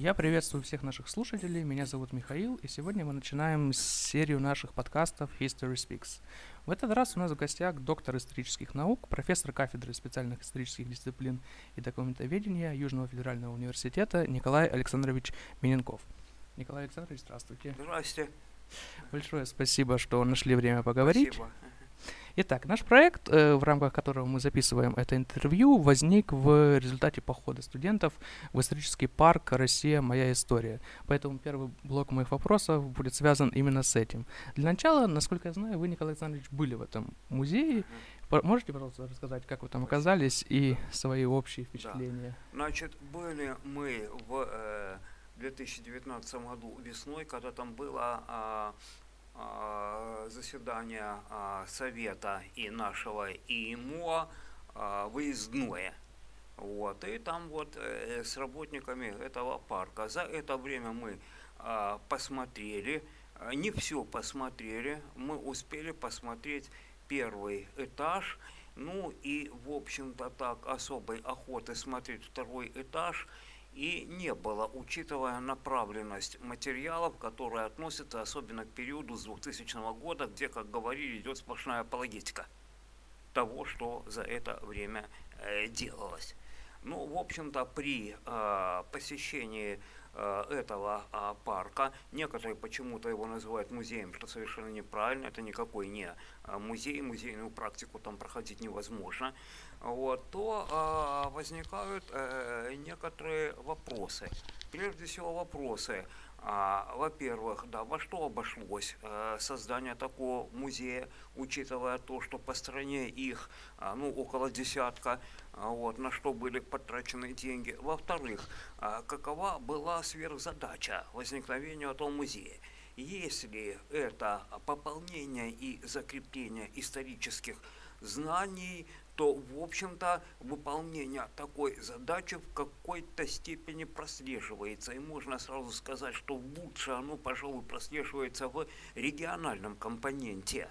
Я приветствую всех наших слушателей, меня зовут Михаил, и сегодня мы начинаем серию наших подкастов History Speaks. В этот раз у нас в гостях доктор исторических наук, профессор кафедры специальных исторических дисциплин и документоведения Южного федерального университета Николай Александрович Миненков. Николай Александрович, здравствуйте. Здравствуйте. Большое спасибо, что нашли время поговорить. Спасибо. Итак, наш проект, э, в рамках которого мы записываем это интервью, возник в результате похода студентов в исторический парк «Россия. Моя история». Поэтому первый блок моих вопросов будет связан именно с этим. Для начала, насколько я знаю, вы, Николай Александрович, были в этом музее. Можете, пожалуйста, рассказать, как вы там оказались и свои общие впечатления? Значит, были мы в э, 2019 году весной, когда там было а, заседание а, Совета и нашего ИМО а, выездное. Вот, и там вот э, с работниками этого парка. За это время мы а, посмотрели, а, не все посмотрели, мы успели посмотреть первый этаж, ну и, в общем-то, так особой охоты смотреть второй этаж и не было, учитывая направленность материалов, которые относятся особенно к периоду с 2000 года, где, как говорили, идет сплошная апологетика того, что за это время э, делалось. Ну, в общем-то, при э, посещении э, этого э, парка, некоторые почему-то его называют музеем, что совершенно неправильно, это никакой не э, музей, музейную практику там проходить невозможно, вот, то э, возникают э, некоторые вопросы. Прежде всего вопросы, а, во-первых, да, во что обошлось э, создание такого музея, учитывая то, что по стране их а, ну, около десятка, а, вот, на что были потрачены деньги. Во-вторых, а, какова была сверхзадача возникновения этого музея? Если это пополнение и закрепление исторических знаний, то, в общем-то, выполнение такой задачи в какой-то степени прослеживается. И можно сразу сказать, что лучше оно, пожалуй, прослеживается в региональном компоненте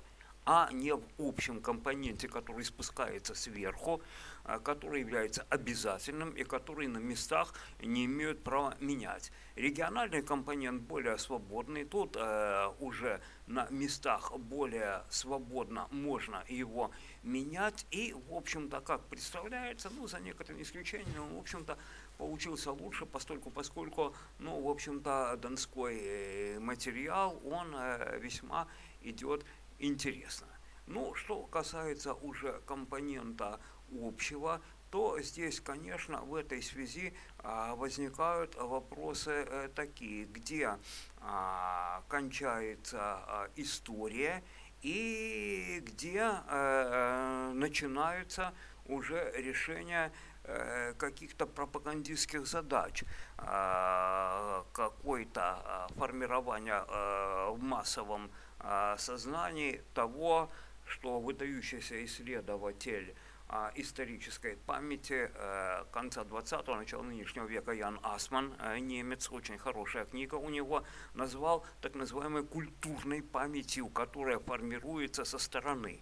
а не в общем компоненте, который спускается сверху, а, который является обязательным и который на местах не имеют права менять. Региональный компонент более свободный, тут э, уже на местах более свободно можно его менять, и, в общем-то, как представляется, ну, за некоторыми исключениями, он, в общем-то, получился лучше, постольку, поскольку, ну, в общем-то, донской э, материал, он э, весьма идет интересно. Ну, что касается уже компонента общего, то здесь, конечно, в этой связи а, возникают вопросы а, такие, где а, кончается а, история и где а, начинаются уже решения каких-то пропагандистских задач, какое-то формирование в массовом сознании того, что выдающийся исследователь а, исторической памяти э, конца 20-го, начала нынешнего века Ян Асман, э, немец, очень хорошая книга у него, назвал так называемой культурной памятью, которая формируется со стороны.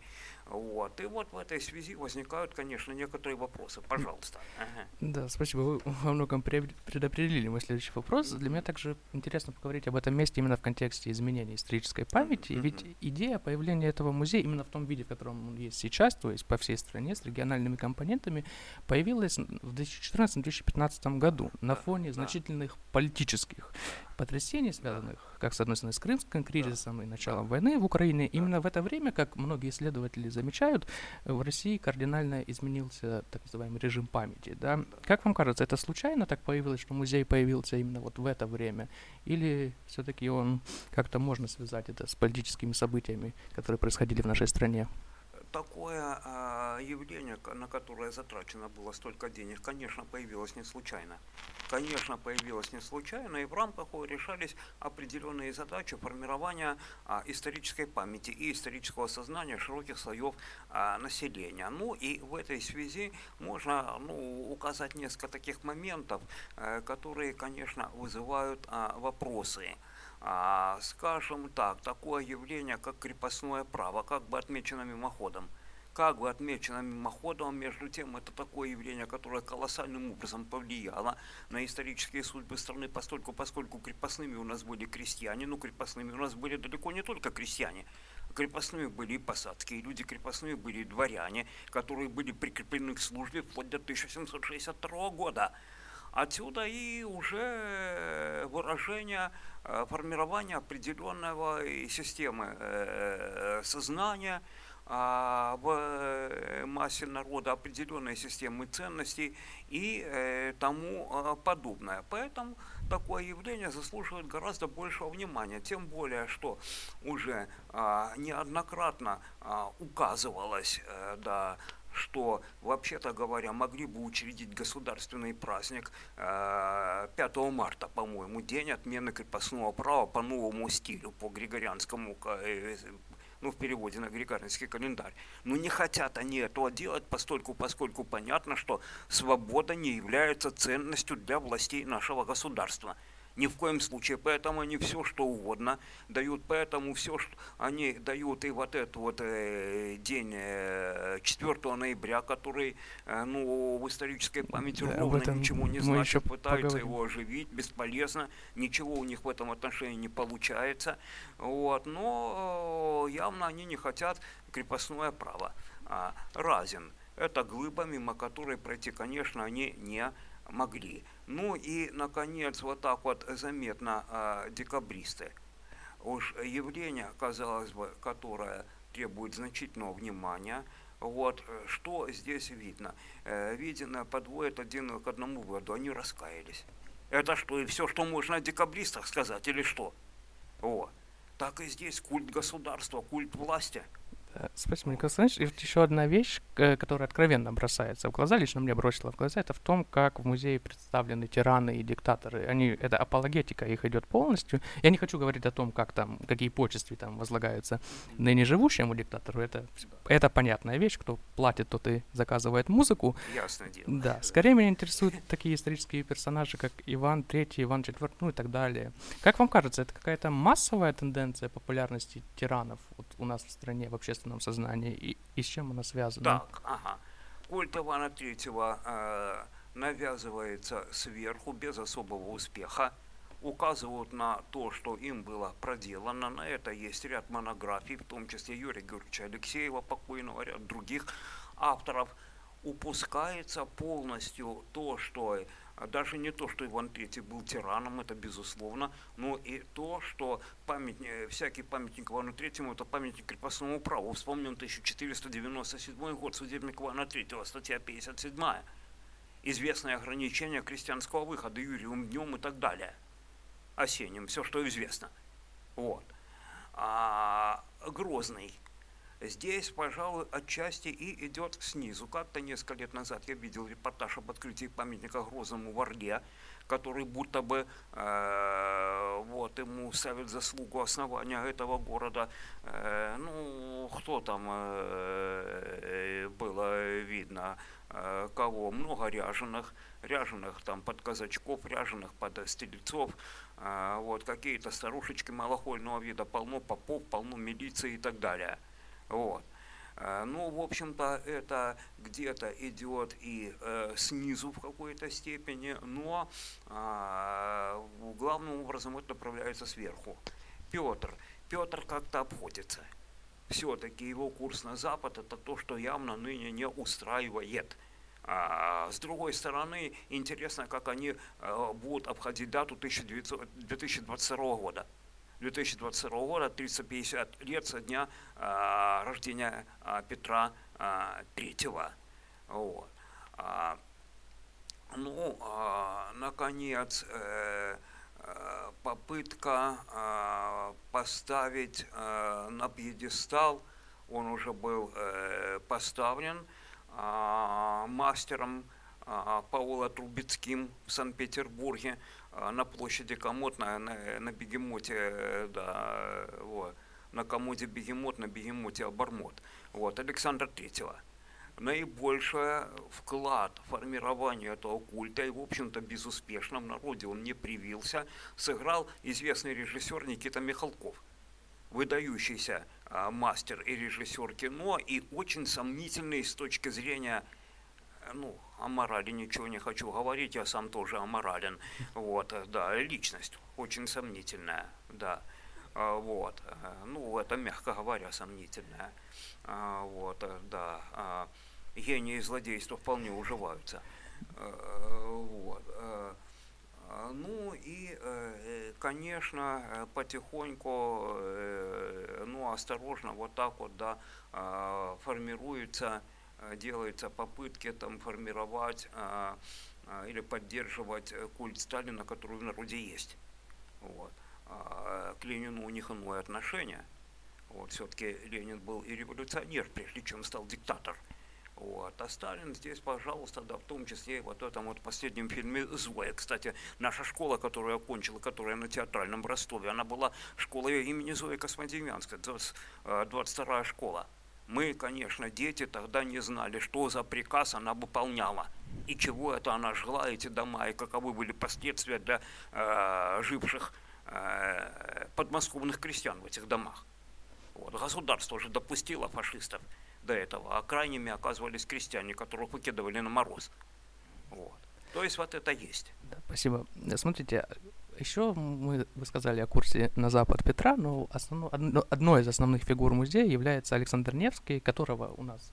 Вот. И вот в этой связи возникают, конечно, некоторые вопросы. Пожалуйста. Ага. Да, спасибо. Вы во многом предопределили мой следующий вопрос. Для меня также интересно поговорить об этом месте именно в контексте изменения исторической памяти. Mm-hmm. Ведь идея появления этого музея именно в том виде, в котором он есть сейчас, то есть по всей стране с региональными компонентами, появилась в 2014-2015 году на фоне значительных политических потрясений, связанных как с одной стороны с Крымским кризисом и началом войны в Украине. Именно в это время, как многие исследователи замечают, в России кардинально изменился так называемый режим памяти. Да? Как вам кажется, это случайно так появилось, что музей появился именно вот в это время? Или все-таки он как-то можно связать это с политическими событиями, которые происходили в нашей стране? Такое э, явление, на которое затрачено было столько денег, конечно, появилось не случайно. Конечно, появилось не случайно, и в рамках его решались определенные задачи формирования э, исторической памяти и исторического сознания широких слоев э, населения. Ну и в этой связи можно ну, указать несколько таких моментов, э, которые, конечно, вызывают вопросы а, скажем так, такое явление, как крепостное право, как бы отмечено мимоходом. как бы отмечено мимоходом, между тем это такое явление, которое колоссальным образом повлияло на исторические судьбы страны, постольку, поскольку крепостными у нас были крестьяне, ну крепостными у нас были далеко не только крестьяне, крепостными были и посадские люди, крепостными были и дворяне, которые были прикреплены к службе вплоть до 1762 года. Отсюда и уже выражение э, формирования определенного системы э, сознания а, в э, массе народа, определенной системы ценностей и тому подобное. Поэтому такое явление заслуживает гораздо большего внимания, тем более, что уже а, неоднократно а, указывалось да, что, вообще-то говоря, могли бы учредить государственный праздник 5 э, марта, по-моему, день отмены крепостного права по новому стилю, по григорианскому э, ну, в переводе на григорианский календарь. Но не хотят они этого делать, постольку, поскольку понятно, что свобода не является ценностью для властей нашего государства ни в коем случае. Поэтому они все, что угодно дают. Поэтому все, что они дают и вот этот вот э, день э, 4 ноября, который, э, ну, в исторической памяти да, ровно ничего не значит, пытаются поговорим. его оживить, бесполезно, ничего у них в этом отношении не получается. Вот, но э, явно они не хотят крепостное право. А, разин. Это глыба, мимо которой пройти, конечно, они не могли. Ну и, наконец, вот так вот заметно э, декабристы. Уж явление, казалось бы, которое требует значительного внимания, вот, что здесь видно? Э, видно, подводит один к одному выводу, они раскаялись. Это что, и все, что можно о декабристах сказать, или что? Вот. Так и здесь культ государства, культ власти – Э, спасибо, Николай Александрович. И вот еще одна вещь, которая откровенно бросается в глаза, лично мне бросила в глаза, это в том, как в музее представлены тираны и диктаторы. Они, это апологетика их идет полностью. Я не хочу говорить о том, как там, какие почести там возлагаются ныне живущему диктатору. Это, это понятная вещь. Кто платит, тот и заказывает музыку. Ясно дело. Да. Скорее меня интересуют такие исторические персонажи, как Иван III, Иван IV, ну и так далее. Как вам кажется, это какая-то массовая тенденция популярности тиранов вот у нас в стране в общественном общественном сознании и, и с чем она связана? Так, ага. Культ Ивана Третьего э, навязывается сверху без особого успеха. Указывают на то, что им было проделано. На это есть ряд монографий, в том числе Юрия Георгиевича Алексеева, покойного, ряд других авторов. Упускается полностью то, что а даже не то, что Иван III был тираном, это безусловно, но и то, что памятник, э, всякий памятник Ивану III это памятник крепостному праву. Вспомним 1497 год, судебник Ивана III, статья 57. Известное ограничение крестьянского выхода Юрием днем и так далее. Осенним, все, что известно. Вот. А, Грозный Здесь, пожалуй, отчасти и идет снизу. Как-то несколько лет назад я видел репортаж об открытии памятника Грозному в Орле, который будто бы э, вот, ему ставит заслугу основания этого города. Э, ну, кто там э, было видно, э, кого? Много ряженых, ряженых там под казачков, ряженых под стрельцов, э, вот, какие-то старушечки малохольного вида, полно попов, полно милиции и так далее. Вот. Э, ну, в общем-то, это где-то идет и э, снизу в какой-то степени, но э, главным образом это направляется сверху. Петр. Петр как-то обходится. Все-таки его курс на Запад это то, что явно ныне не устраивает. А, с другой стороны, интересно, как они э, будут обходить дату 1900, 2022 года. 2022 года, 350 лет со дня э, рождения э, Петра э, III. Вот. А, ну, а, наконец, э, э, попытка э, поставить э, на пьедестал, он уже был э, поставлен э, мастером Паула Трубецким в Санкт-Петербурге, а, на площади Комод, на, на, на бегемоте, э, да, вот, на комоде бегемот, на бегемоте обормот. Вот, Александр Третьего. Наибольший вклад в формирование этого культа, и, в общем-то, безуспешно, в народе он не привился, сыграл известный режиссер Никита Михалков. выдающийся а, мастер и режиссер кино, и очень сомнительный с точки зрения ну, о морали ничего не хочу говорить, я сам тоже аморален. Вот, да, личность очень сомнительная, да. А, вот, ну, это, мягко говоря, сомнительная. Вот, да. Гении злодейства вполне уживаются. Вот. Ну и, конечно, потихоньку, ну, осторожно, вот так вот, да, формируется Э, делаются попытки там формировать а, а, или поддерживать э, культ Сталина, который в народе есть. Вот. А к Ленину у них иное отношение. Вот, все-таки Ленин был и революционер, прежде чем стал диктатор. Вот. А Сталин здесь, пожалуйста, да, в том числе и вот в этом вот последнем фильме «Злое». Кстати, наша школа, которую я окончил, которая на театральном Ростове, она была школой имени Зои Космодемьянской, 22-я школа. Мы, конечно, дети тогда не знали, что за приказ она выполняла и чего это она жгла эти дома, и каковы были последствия для э, живших э, подмосковных крестьян в этих домах. Вот. Государство уже допустило фашистов до этого, а крайними оказывались крестьяне, которых выкидывали на мороз. Вот. То есть вот это есть. Да, спасибо. Смотрите, еще мы, вы сказали о курсе на Запад Петра, но основно, одно, одной из основных фигур музея является Александр Невский, которого у нас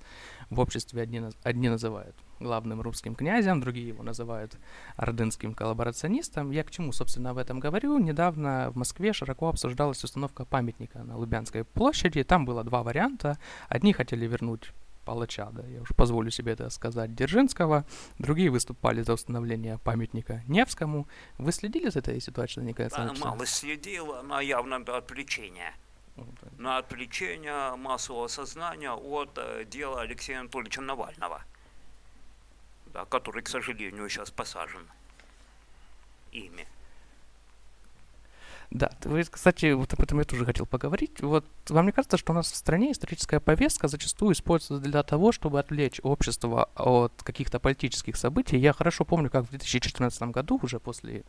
в обществе одни, одни называют главным русским князем, другие его называют ордынским коллаборационистом. Я к чему, собственно, об этом говорю? Недавно в Москве широко обсуждалась установка памятника на Лубянской площади. Там было два варианта. Одни хотели вернуть палача, да, я уж позволю себе это сказать, Дзержинского. Другие выступали за установление памятника Невскому. Вы следили за этой ситуацией, Николай? Да, мало следил, но явно до отвлечения. На отвлечение массового сознания от э, дела Алексея Анатольевича Навального, да, который, к сожалению, сейчас посажен ими. Да, вы, кстати, вот об этом я тоже хотел поговорить. Вот вам не кажется, что у нас в стране историческая повестка зачастую используется для того, чтобы отвлечь общество от каких-то политических событий? Я хорошо помню, как в 2014 году, уже после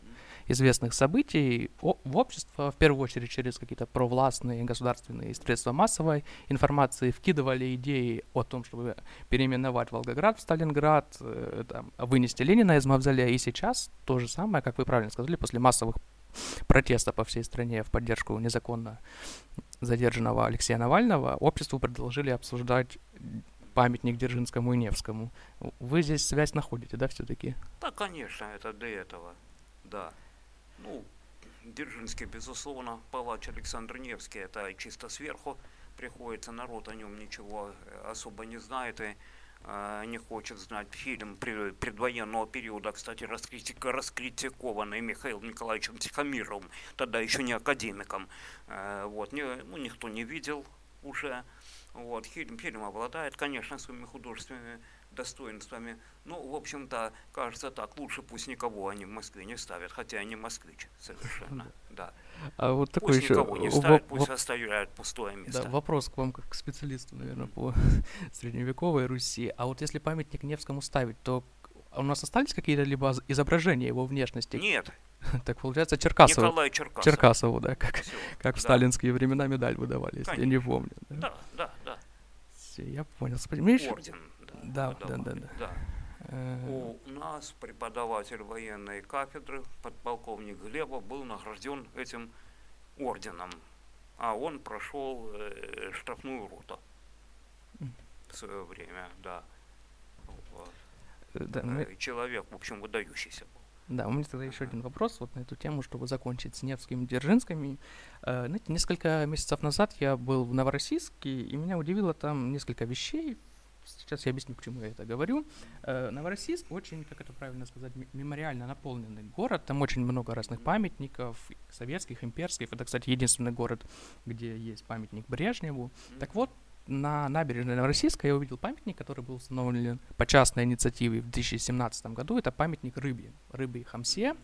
известных событий, в общество, в первую очередь через какие-то провластные государственные средства массовой информации, вкидывали идеи о том, чтобы переименовать Волгоград в Сталинград, э, там, вынести Ленина из мавзолея. И сейчас то же самое, как вы правильно сказали, после массовых протеста по всей стране в поддержку незаконно задержанного Алексея Навального, обществу предложили обсуждать памятник Дзержинскому и Невскому. Вы здесь связь находите, да, все-таки? Да, конечно, это до этого, да. Ну, Дзержинский, безусловно, палач Александр Невский, это чисто сверху приходится, народ о нем ничего особо не знает, и не хочет знать фильм предвоенного периода, кстати, раскритикованный Михаилом Николаевичем Тихомировым, тогда еще не академиком. А, вот, не, ну, никто не видел уже. Вот, фильм, фильм обладает, конечно, своими художественными достоинствами. Ну, в общем-то, кажется так, лучше пусть никого они в Москве не ставят, хотя они москвич совершенно, да. А вот такой пусть еще... никого не ставят, пусть оставляют пустое место. Да, вопрос к вам как к специалисту, наверное, по средневековой Руси. А вот если памятник Невскому ставить, то у нас остались какие-то либо изображения его внешности? Нет. Так получается Черкасов. Николай Черкасов. Черкасову, да, как, Все, как да. в сталинские времена медаль выдавали, если я не помню. Да, да, да. да. Все, я понял. Орден да, да, да, да. да. Э. У нас преподаватель военной кафедры, подполковник Глебов, был награжден этим орденом, а он прошел э, штрафную роту в свое время, да. Вот. Э, да мы... Человек, в общем, выдающийся был. Да, у меня тогда еще один вопрос вот на эту тему, чтобы закончить с Невским и Дзержинскими. Э, знаете, несколько месяцев назад я был в Новороссийске, и меня удивило там несколько вещей, Сейчас я объясню, к чему я это говорю. Э, Новороссийск очень, как это правильно сказать, мемориально наполненный город. Там очень много разных памятников, советских, имперских. Это, кстати, единственный город, где есть памятник Брежневу. Так вот, на набережной Новороссийска я увидел памятник, который был установлен по частной инициативе в 2017 году. Это памятник рыбе, рыбе Хамсе,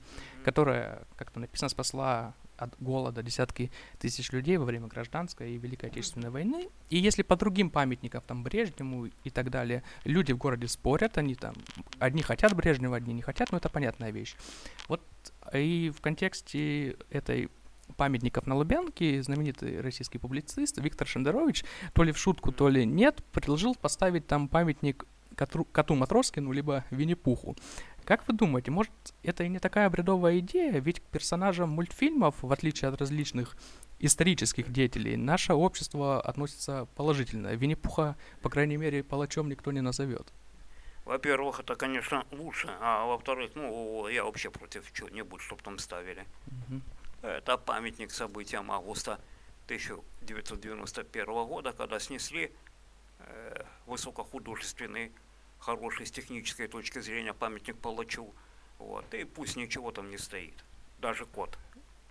которая, как то написано, спасла от голода десятки тысяч людей во время гражданской и Великой Отечественной войны. И если по другим памятникам, там, Брежневу и так далее, люди в городе спорят, они там, одни хотят Брежнева, одни не хотят, но это понятная вещь. Вот и в контексте этой памятников на Лубянке знаменитый российский публицист Виктор Шендерович, то ли в шутку, то ли нет, предложил поставить там памятник коту, коту Матроскину, либо Винни-Пуху. Как вы думаете, может, это и не такая бредовая идея? Ведь к персонажам мультфильмов, в отличие от различных исторических деятелей, наше общество относится положительно. Винни-Пуха, по крайней мере, палачом никто не назовет. Во-первых, это, конечно, лучше, а во-вторых, ну, я вообще против чего-нибудь, чтобы там ставили. Угу. Это памятник событиям августа 1991 года, когда снесли э, высокохудожественный, хороший с технической точки зрения памятник палачу. Вот, и пусть ничего там не стоит, даже кот.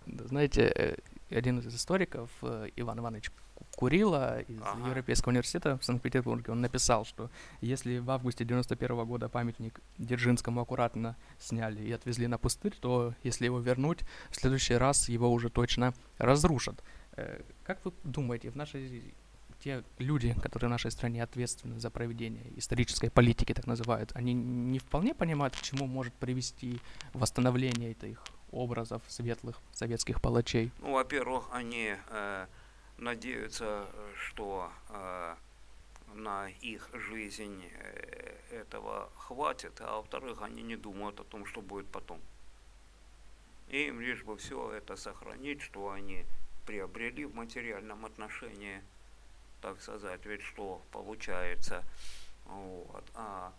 Знаете, э, один из историков, э, Иван Иванович Курила из ага. Европейского университета в Санкт-Петербурге, он написал, что если в августе 91 -го года памятник Дзержинскому аккуратно сняли и отвезли на пустырь, то если его вернуть, в следующий раз его уже точно разрушат. Э, как вы думаете, в нашей те люди, которые в нашей стране ответственны за проведение исторической политики, так называют, они не вполне понимают, к чему может привести восстановление этих образов светлых советских палачей? Ну, во-первых, они э, надеются, что э, на их жизнь э, этого хватит, а во-вторых, они не думают о том, что будет потом. Им лишь бы все это сохранить, что они приобрели в материальном отношении, так сказать, ведь что получается. Вот. А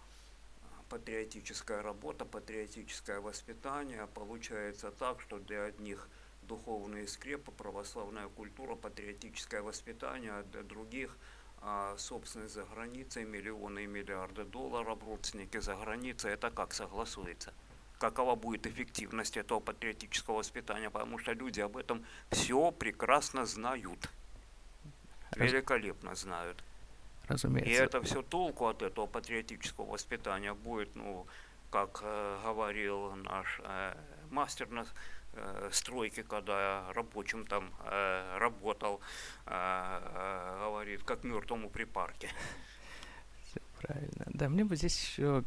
патриотическая работа, патриотическое воспитание получается так, что для одних духовные скрепы, православная культура, патриотическое воспитание, для других а, собственность за границей, миллионы и миллиарды долларов, родственники за границей, это как согласуется? Какова будет эффективность этого патриотического воспитания? Потому что люди об этом все прекрасно знают, великолепно знают разумеется. И это все толку от этого патриотического воспитания будет, ну, как э, говорил наш э, мастер стройке, когда рабочим там э, работал, э, э, говорит, как мертвому при парке. Правильно. Да, мне бы здесь еще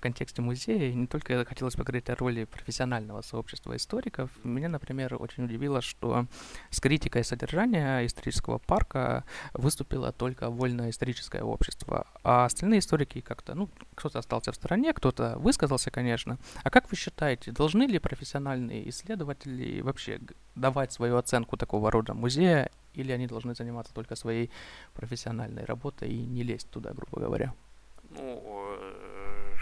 в контексте музея, не только хотелось поговорить о роли профессионального сообщества историков. Меня, например, очень удивило, что с критикой содержания исторического парка выступило только вольное историческое общество, а остальные историки как-то, ну, кто-то остался в стороне, кто-то высказался, конечно. А как вы считаете, должны ли профессиональные исследователи вообще давать свою оценку такого рода музея, или они должны заниматься только своей профессиональной работой и не лезть туда, грубо говоря? Ну,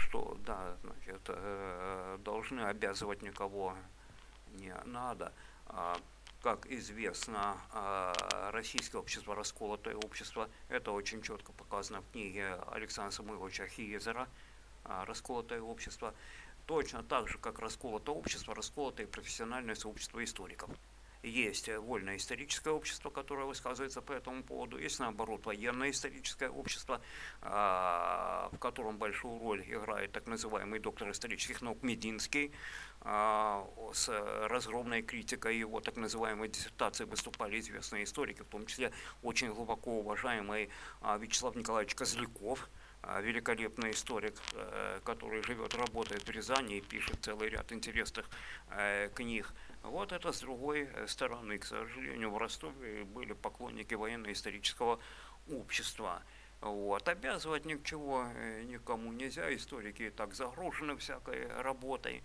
что, да, значит, э, должны обязывать никого не надо. А, как известно, а, российское общество, расколотое общество, это очень четко показано в книге Александра Самойловича Хиезера а, «Расколотое общество». Точно так же, как расколотое общество, расколотое профессиональное сообщество историков есть вольное историческое общество, которое высказывается по этому поводу, есть наоборот военное историческое общество, а, в котором большую роль играет так называемый доктор исторических наук Мединский, а, с разгромной критикой его так называемой диссертации выступали известные историки, в том числе очень глубоко уважаемый а, Вячеслав Николаевич Козляков, великолепный историк, э, который живет, работает в Рязани и пишет целый ряд интересных э, книг. Вот это с другой э, стороны. К сожалению, в Ростове были поклонники военно-исторического общества. Вот. Обязывать ни к чего э, никому нельзя, историки и так загружены всякой работой.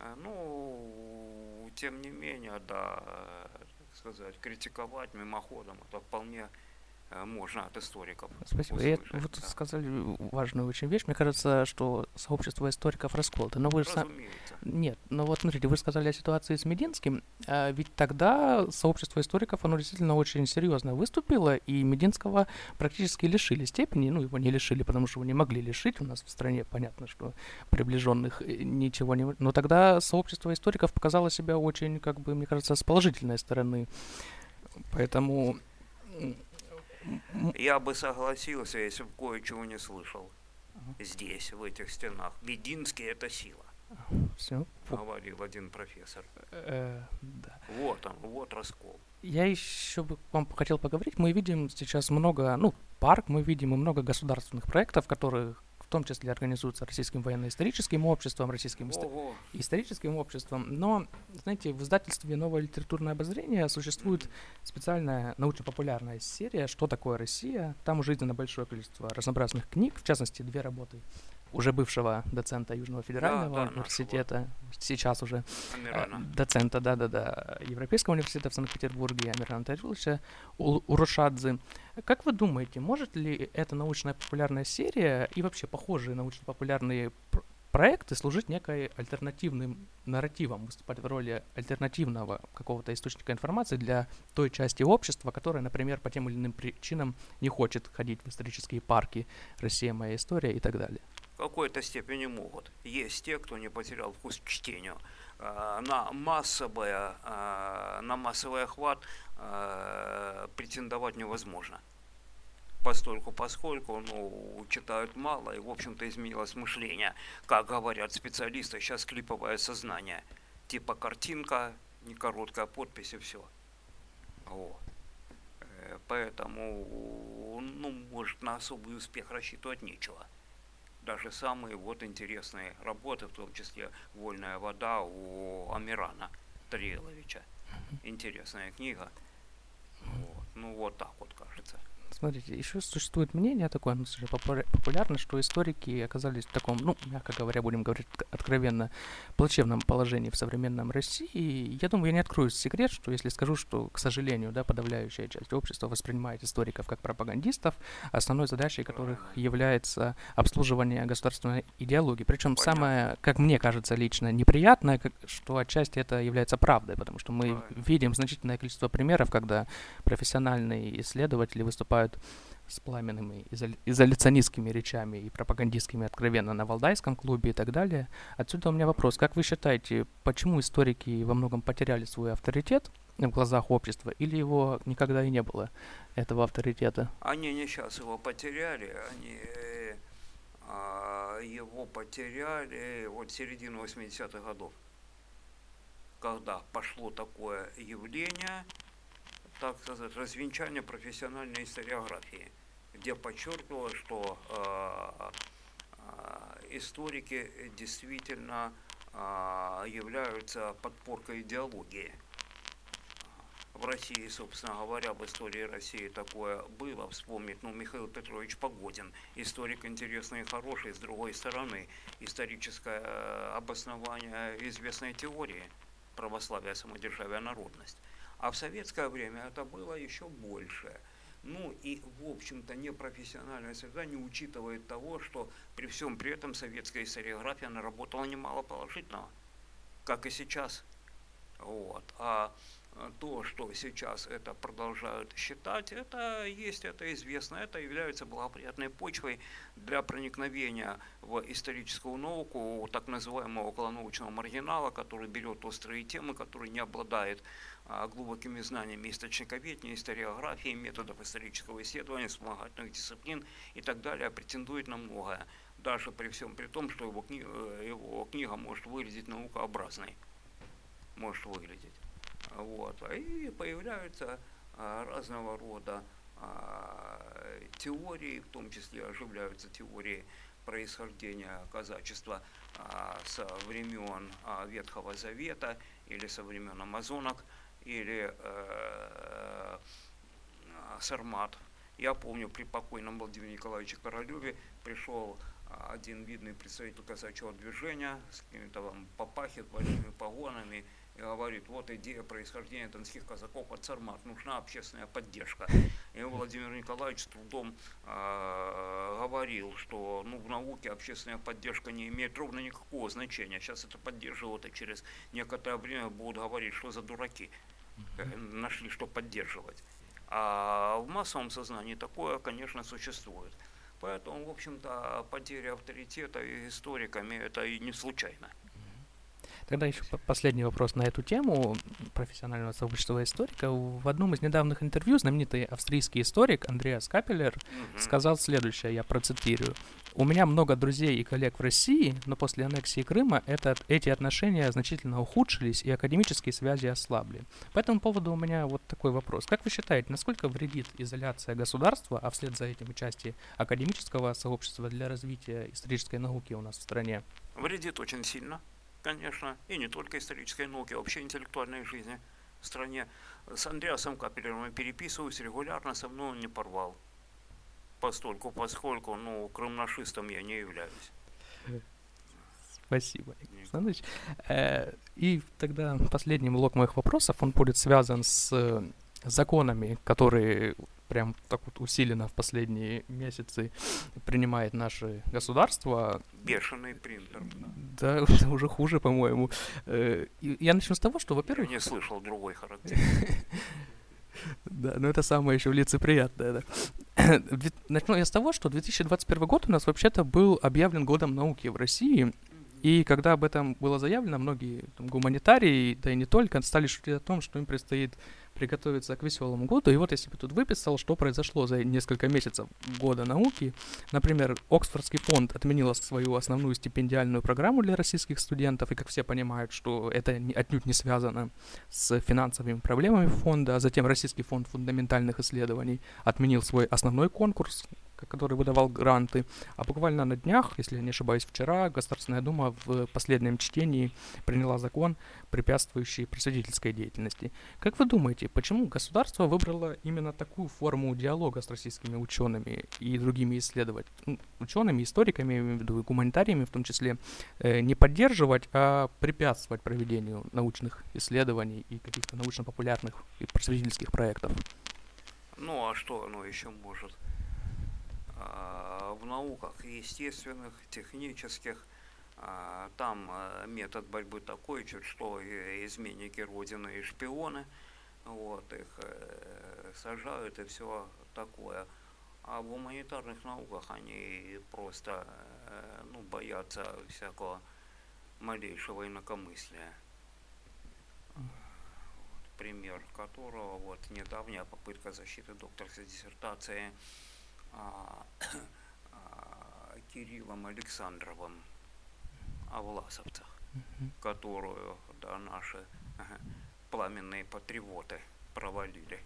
Э, ну, тем не менее, да, так сказать, критиковать мимоходом, это вполне можно от историков. Спасибо. И вы тут да. сказали важную очень вещь. Мне кажется, что сообщество историков расколото. Но вы же сам... Нет, но вот смотрите, вы сказали о ситуации с Мединским, а ведь тогда сообщество историков, оно действительно очень серьезно выступило, и Мединского практически лишили степени, ну, его не лишили, потому что его не могли лишить, у нас в стране понятно, что приближенных э, ничего не... Но тогда сообщество историков показало себя очень, как бы, мне кажется, с положительной стороны. Поэтому я бы согласился, если бы кое-чего не слышал. Здесь, в этих стенах. Мединский – это сила. Все. Говорил один профессор. Э, да. Вот он, вот раскол. Я еще бы вам хотел поговорить. Мы видим сейчас много, ну, парк, мы видим и много государственных проектов, которые в том числе организуются Российским военно-историческим обществом, Российским исто- историческим обществом. Но, знаете, в издательстве «Новое литературное обозрение» существует специальная научно-популярная серия «Что такое Россия?». Там уже издано большое количество разнообразных книг, в частности, две работы уже бывшего доцента Южного федерального да, да, университета, нашего. сейчас уже Амирана. э, доцента, да-да-да, Европейского университета в Санкт-Петербурге Амирана Тайруловича Урушадзе. Как вы думаете, может ли эта научная популярная серия и вообще похожие научно-популярные проекты служить некой альтернативным нарративом, выступать в роли альтернативного какого-то источника информации для той части общества, которая, например, по тем или иным причинам не хочет ходить в исторические парки «Россия. Моя история» и так далее? В какой-то степени могут. Есть те, кто не потерял вкус к чтению. А, на, массовое, а, на массовый охват а, претендовать невозможно. Постольку, поскольку ну, читают мало, и, в общем-то, изменилось мышление. Как говорят специалисты, сейчас клиповое сознание. Типа картинка, не короткая подпись и все. Вот. Э, поэтому, ну, может, на особый успех рассчитывать нечего даже самые вот интересные работы, в том числе «Вольная вода» у Амирана Тареловича. Интересная книга. Вот. Ну вот так вот кажется. Смотрите, еще существует мнение такое, ну, популярно, что историки оказались в таком, ну, мягко говоря, будем говорить откровенно, плачевном положении в современном России. Я думаю, я не открою секрет, что если скажу, что, к сожалению, да, подавляющая часть общества воспринимает историков как пропагандистов, основной задачей которых является обслуживание государственной идеологии. Причем самое, как мне кажется лично, неприятное, что отчасти это является правдой, потому что мы видим значительное количество примеров, когда профессиональные исследователи выступают выступают с пламенными изоля- изоляционистскими речами и пропагандистскими откровенно на Валдайском клубе и так далее. Отсюда у меня вопрос. Как вы считаете, почему историки во многом потеряли свой авторитет в глазах общества или его никогда и не было, этого авторитета? Они не сейчас его потеряли, они а, его потеряли вот середину 80-х годов, когда пошло такое явление – так сказать, развенчание профессиональной историографии, где подчеркивалось, что э, э, историки действительно э, являются подпоркой идеологии. В России, собственно говоря, в истории России такое было. Вспомнить, ну, Михаил Петрович Погодин, историк интересный и хороший, с другой стороны, историческое обоснование известной теории православия, самодержавия, народность. А в советское время это было еще больше. Ну и, в общем-то, непрофессиональная среда не учитывает того, что при всем при этом советская историография наработала немало положительного, как и сейчас. Вот. А то, что сейчас это продолжают считать, это есть, это известно, это является благоприятной почвой для проникновения в историческую науку так называемого околонаучного маргинала, который берет острые темы, который не обладает а, глубокими знаниями источниковедения, историографии, методов исторического исследования, вспомогательных дисциплин и так далее, претендует на многое, даже при всем при том, что его, кни э, его книга может выглядеть наукообразной, может выглядеть. Вот. И появляются а, разного рода а, теории, в том числе оживляются теории происхождения казачества а, со времен Ветхого Завета или со времен амазонок или э, сармат. Я помню, при покойном Владимире Николаевиче Королеве пришел один видный представитель казачьего движения с какими-то там папахи, большими погонами и говорит, вот идея происхождения донских казаков от Сармат, нужна общественная поддержка. И Владимир Николаевич с трудом э, говорил, что ну, в науке общественная поддержка не имеет ровно никакого значения. Сейчас это поддерживают, и через некоторое время будут говорить, что за дураки нашли, что поддерживать. А в массовом сознании такое, конечно, существует. Поэтому, в общем-то, потеря авторитета историками это и не случайно. Тогда еще последний вопрос на эту тему профессионального сообщества историка. В одном из недавних интервью знаменитый австрийский историк Андреас Капеллер mm-hmm. сказал следующее, я процитирую. «У меня много друзей и коллег в России, но после аннексии Крыма этот, эти отношения значительно ухудшились и академические связи ослабли. По этому поводу у меня вот такой вопрос. Как вы считаете, насколько вредит изоляция государства, а вслед за этим участие академического сообщества для развития исторической науки у нас в стране? Вредит очень сильно конечно, и не только исторической науки, а вообще интеллектуальной жизни в стране. С Андреасом Капеллером переписываюсь регулярно, со мной он не порвал. Постольку, поскольку, ну, крымнашистом я не являюсь. Спасибо, Александрович. Э, и тогда последний блок моих вопросов, он будет связан с законами, которые прям так вот усиленно в последние месяцы принимает наше государство. Бешеный принтер. Да, уже хуже, по-моему. Э, я начну с того, что, во-первых... Я не слышал другой характер. Да, но это самое еще лицеприятное, да. Начну я с того, что 2021 год у нас вообще-то был объявлен годом науки в России, и когда об этом было заявлено, многие там, гуманитарии, да и не только, стали шутить о том, что им предстоит приготовиться к веселому году. И вот если бы тут выписал, что произошло за несколько месяцев года науки. Например, Оксфордский фонд отменил свою основную стипендиальную программу для российских студентов, и как все понимают, что это отнюдь не связано с финансовыми проблемами фонда, а затем Российский фонд фундаментальных исследований отменил свой основной конкурс, который выдавал гранты. А буквально на днях, если я не ошибаюсь, вчера Государственная Дума в последнем чтении приняла закон, препятствующий просветительской деятельности. Как вы думаете, почему государство выбрало именно такую форму диалога с российскими учеными и другими исследователями, ну, учеными, историками, я имею в виду, и гуманитариями в том числе, э, не поддерживать, а препятствовать проведению научных исследований и каких-то научно-популярных и просветительских проектов? Ну а что оно еще может? А, в науках естественных, технических, а, там а, метод борьбы такой, чуть что изменники Родины и шпионы, вот, их э, сажают и все такое. А в гуманитарных науках они просто э, ну, боятся всякого малейшего инакомыслия. пример которого вот недавняя попытка защиты докторской диссертации Кириллом Александровым о власовцах, угу. которую да, наши пламенные патриоты провалили.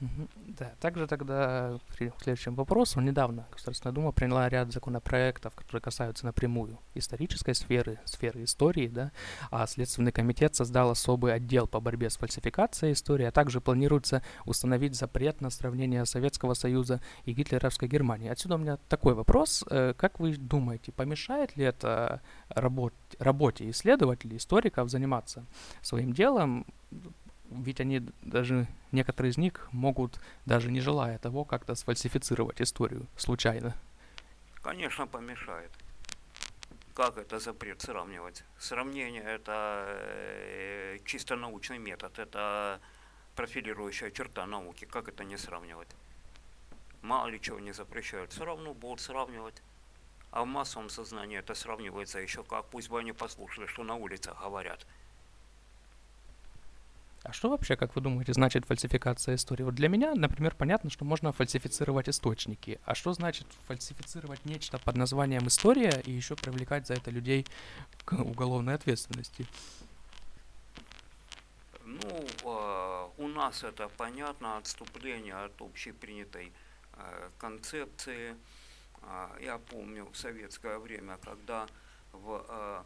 Да, также тогда к следующему вопросу. Недавно Государственная Дума приняла ряд законопроектов, которые касаются напрямую исторической сферы, сферы истории, да, а Следственный комитет создал особый отдел по борьбе с фальсификацией истории, а также планируется установить запрет на сравнение Советского Союза и гитлеровской Германии. Отсюда у меня такой вопрос. Э, как вы думаете, помешает ли это работ, работе исследователей, историков заниматься своим делом ведь они даже, некоторые из них могут, даже не желая того, как-то сфальсифицировать историю случайно. Конечно, помешает. Как это запрет сравнивать? Сравнение это э, чисто научный метод, это профилирующая черта науки. Как это не сравнивать? Мало ли чего не запрещают, все равно будут сравнивать. А в массовом сознании это сравнивается еще как, пусть бы они послушали, что на улицах говорят – а что вообще, как вы думаете, значит фальсификация истории? Вот для меня, например, понятно, что можно фальсифицировать источники. А что значит фальсифицировать нечто под названием история и еще привлекать за это людей к уголовной ответственности? Ну, э, у нас это понятно, отступление от общепринятой э, концепции. Э, я помню в советское время, когда в э,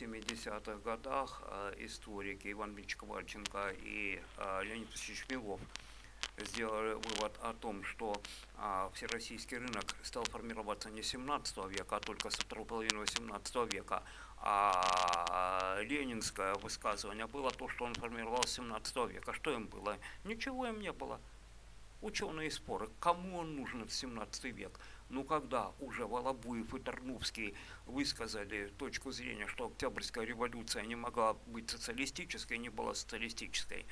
70-х годах э, историки Иван Ильич Ковальченко и э, Леонид Ильич Милов сделали вывод о том, что а, всероссийский рынок стал формироваться не 17 века, а только со второй половины 18 века. А ленинское высказывание было то, что он формировался 17 века. Что им было? Ничего им не было. Ученые споры, кому он нужен в 17 век? Ну, когда уже Волобуев и Тарновский высказали точку зрения, что Октябрьская революция не могла быть социалистической, не была социалистической,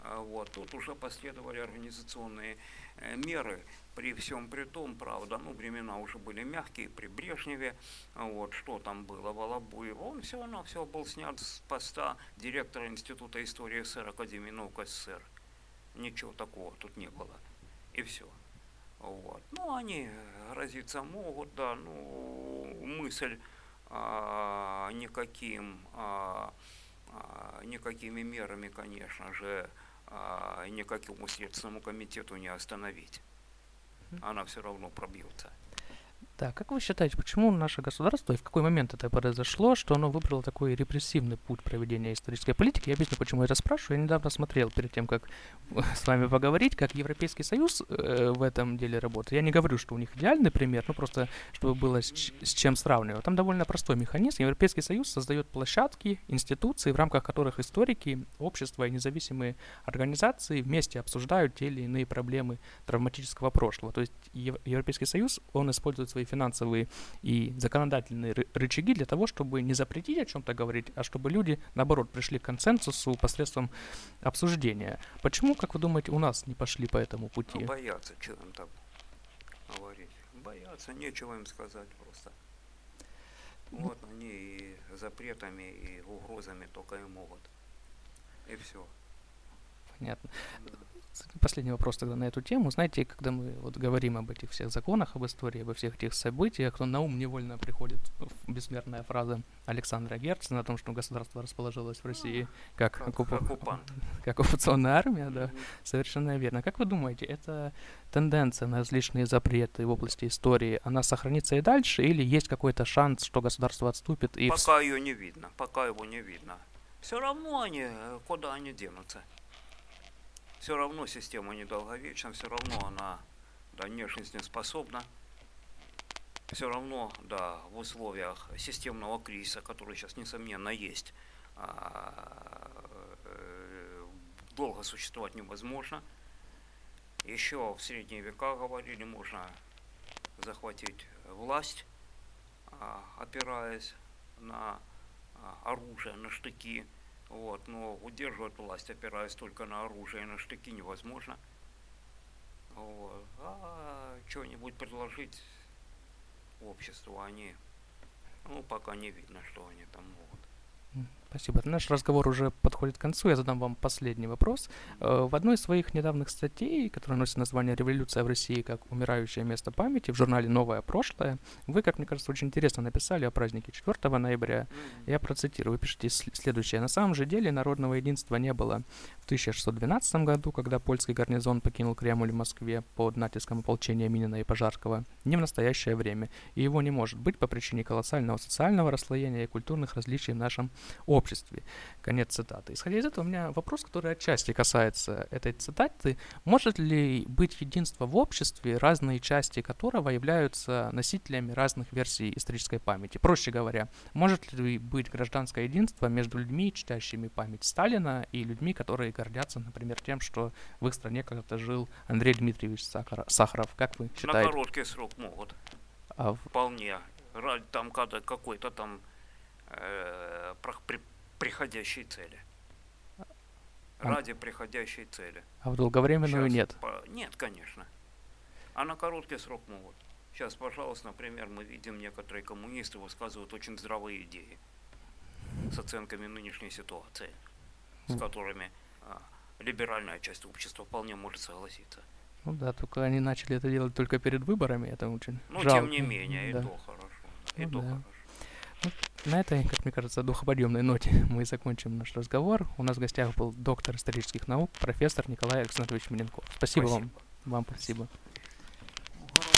А, вот. Тут уже последовали организационные э, меры, при всем при том, правда, ну, времена уже были мягкие, при Брежневе, вот, что там было, Волобуев, он все равно все был снят с поста директора Института истории СССР Академии наук СССР. Ничего такого тут не было. И все. Вот. Ну, они грозиться могут, да, ну, мысль а, никаким, а, а, никакими мерами, конечно же, а, никакому Следственному комитету не остановить. Она все равно пробьется. Да, как вы считаете, почему наше государство и в какой момент это произошло, что оно выбрало такой репрессивный путь проведения исторической политики? Я объясню, почему я это спрашиваю. Я недавно смотрел перед тем, как с вами поговорить, как Европейский Союз э, в этом деле работает. Я не говорю, что у них идеальный пример, ну просто чтобы было с, с чем сравнивать. Там довольно простой механизм. Европейский Союз создает площадки, институции, в рамках которых историки, общества и независимые организации вместе обсуждают те или иные проблемы травматического прошлого. То есть Европейский Союз, он использует свои финансовые и законодательные рычаги для того, чтобы не запретить о чем-то говорить, а чтобы люди, наоборот, пришли к консенсусу посредством обсуждения. Почему, как вы думаете, у нас не пошли по этому пути? Ну, боятся, что им там говорить. Боятся, нечего им сказать просто. Ну, вот они и запретами, и угрозами только и могут. И все. Понятно. Последний вопрос тогда на эту тему. Знаете, когда мы вот говорим об этих всех законах, об истории, обо всех этих событиях, то на ум невольно приходит бессмертная фраза Александра Герцена о том, что государство расположилось в России как, как, оккуп... оккупант. как оккупационная армия, да, совершенно верно. Как вы думаете, эта тенденция на различные запреты в области истории, она сохранится и дальше, или есть какой-то шанс, что государство отступит? И пока в... ее не видно, пока его не видно. Все равно они, э, куда они денутся? Все равно система недолговечна, все равно она да, не жизнеспособна. Все равно, да, в условиях системного кризиса, который сейчас, несомненно, есть, а, э, долго существовать невозможно. Еще в средние века говорили, можно захватить власть, а, опираясь на а, оружие, на штыки, вот, но удерживать власть, опираясь только на оружие и на штыки, невозможно. Вот. А что-нибудь предложить обществу они, ну, пока не видно, что они там могут. Спасибо. Наш разговор уже подходит к концу. Я задам вам последний вопрос. Э, в одной из своих недавних статей, которая носит название «Революция в России как умирающее место памяти» в журнале «Новое прошлое», вы, как мне кажется, очень интересно написали о празднике 4 ноября. Я процитирую. Вы пишете следующее. «На самом же деле народного единства не было. В 1612 году, когда польский гарнизон покинул Кремль в Москве под натиском ополчения Минина и Пожарского, не в настоящее время, и его не может быть по причине колоссального социального расслоения и культурных различий в нашем обществе обществе. Конец цитаты. Исходя из этого, у меня вопрос, который отчасти касается этой цитаты. Может ли быть единство в обществе, разные части которого являются носителями разных версий исторической памяти? Проще говоря, может ли быть гражданское единство между людьми, чтящими память Сталина, и людьми, которые гордятся, например, тем, что в их стране когда-то жил Андрей Дмитриевич Сахаров? Как вы считаете? На короткий срок могут. А Вполне. Там когда какой-то там э, при, приходящей цели. А Ради приходящей цели. А в долговременную Сейчас, нет? По, нет, конечно. А на короткий срок могут. Сейчас, пожалуйста, например, мы видим некоторые коммунисты высказывают очень здравые идеи с оценками нынешней ситуации, с которыми а, либеральная часть общества вполне может согласиться. Ну да, только они начали это делать только перед выборами, это очень Ну, жалко. тем не менее, да. и то хорошо. И ну, то да. хорошо. На этой, как мне кажется, духоподъемной ноте мы закончим наш разговор. У нас в гостях был доктор исторических наук, профессор Николай Александрович Маленков. Спасибо, спасибо. вам. Вам спасибо.